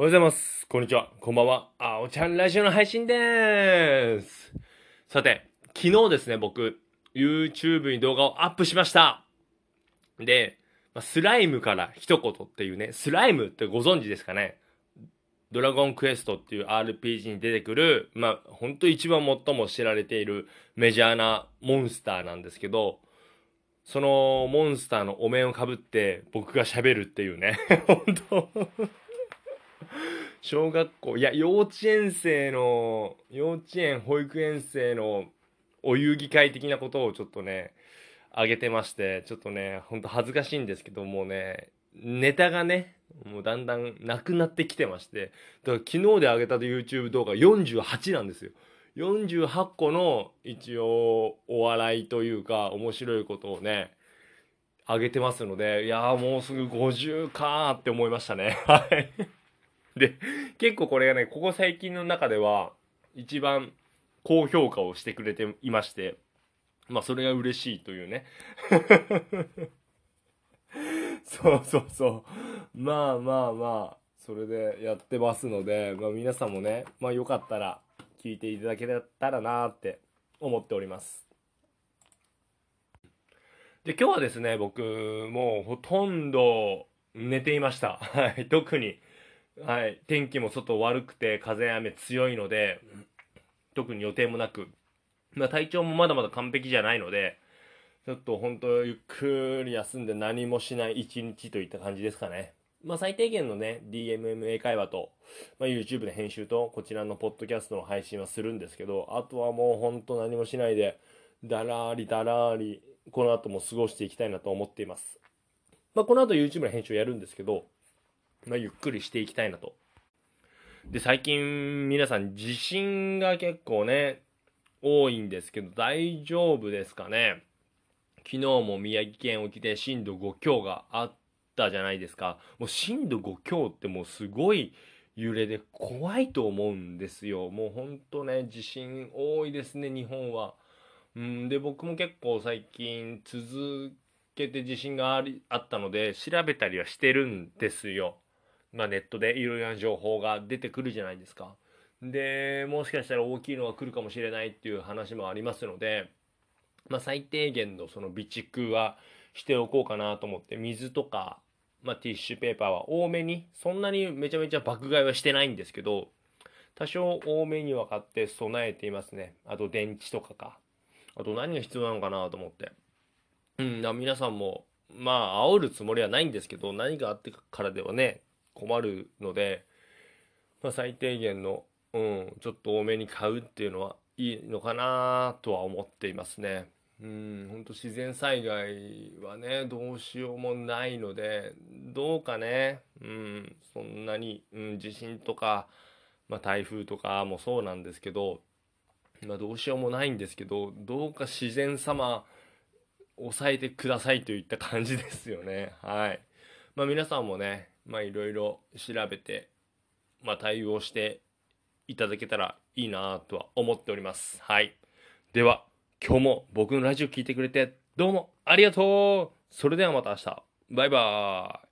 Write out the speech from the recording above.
おはようございます。こんにちは。こんばんは。あおちゃんラジオの配信でーす。さて、昨日ですね、僕、YouTube に動画をアップしました。で、スライムから一言っていうね、スライムってご存知ですかねドラゴンクエストっていう RPG に出てくる、まあ、本当一番最も知られているメジャーなモンスターなんですけど、そのモンスターのお面をかぶって僕が喋るっていうね、本当小学校、いや、幼稚園生の、幼稚園、保育園生のお遊戯会的なことをちょっとね、あげてまして、ちょっとね、ほんと恥ずかしいんですけどもうね、ネタがね、もうだんだんなくなってきてまして、だから昨日で上げた YouTube 動画48なんですよ。48個の一応お笑いというか面白いことをね、上げてますので、いやーもうすぐ50かーって思いましたね。はい。で、結構これがね、ここ最近の中では一番高評価をしてくれていまして、まあそれが嬉しいというね。そうそうそう。まあまあまあ、それでやってますので、まあ皆さんもね、まあよかったら聞いていただけたらなーって思っております。で、今日はですね、僕、もうほとんど寝ていました。はい、特に。はい、天気も外悪くて風雨強いので特に予定もなく、まあ、体調もまだまだ完璧じゃないのでちょっと本当ゆっくり休んで何もしない一日といった感じですかね。まあ最低限のね、DMM 英会話と、まあ、YouTube で編集とこちらのポッドキャストの配信はするんですけど、あとはもう本当何もしないで、だらーりだらーり、この後も過ごしていきたいなと思っています。まあこの後 YouTube の編集をやるんですけど、まあ、ゆっくりしていきたいなと。で、最近皆さん地震が結構ね、多いんですけど、大丈夫ですかね？昨日も宮城県沖で震度5強があったじゃないですか。もう震度5強ってもうすごい揺れで怖いと思うんですよ。もうほんとね、地震多いですね、日本は。うん、で、僕も結構最近続けて地震がありあったので、調べたりはしてるんですよ。まあ、ネットでいろいろな情報が出てくるじゃないですか。で、もしかしたら大きいのが来るかもしれないっていう話もありますので、まあ、最低限のその備蓄はしておこうかなと思って、水とか、まあ、ティッシュペーパーは多めに、そんなにめちゃめちゃ爆買いはしてないんですけど、多少多めに分かって備えていますね。あと電池とかか。あと何が必要なのかなと思って。うん、皆さんも、まあ、煽るつもりはないんですけど、何があってからではね、困るので、まあ、最低限の、うん、ちょっと多めに買うっていうのはいいのかなとは思っていますね。うん、本当自然災害はね、どうしようもないので、どうかね、うん、そんなに、うん、地震とか、まあ、台風とかもそうなんですけど、まあ、どうしようもないんですけど、どうか自然様、抑えてくださいといった感じですよね。はい。まあ皆さんもね、まあいろいろ調べて、まあ対応していただけたらいいなとは思っております。はい。では、今日も僕のラジオ聞いてくれてどうもありがとうそれではまた明日。バイバーイ。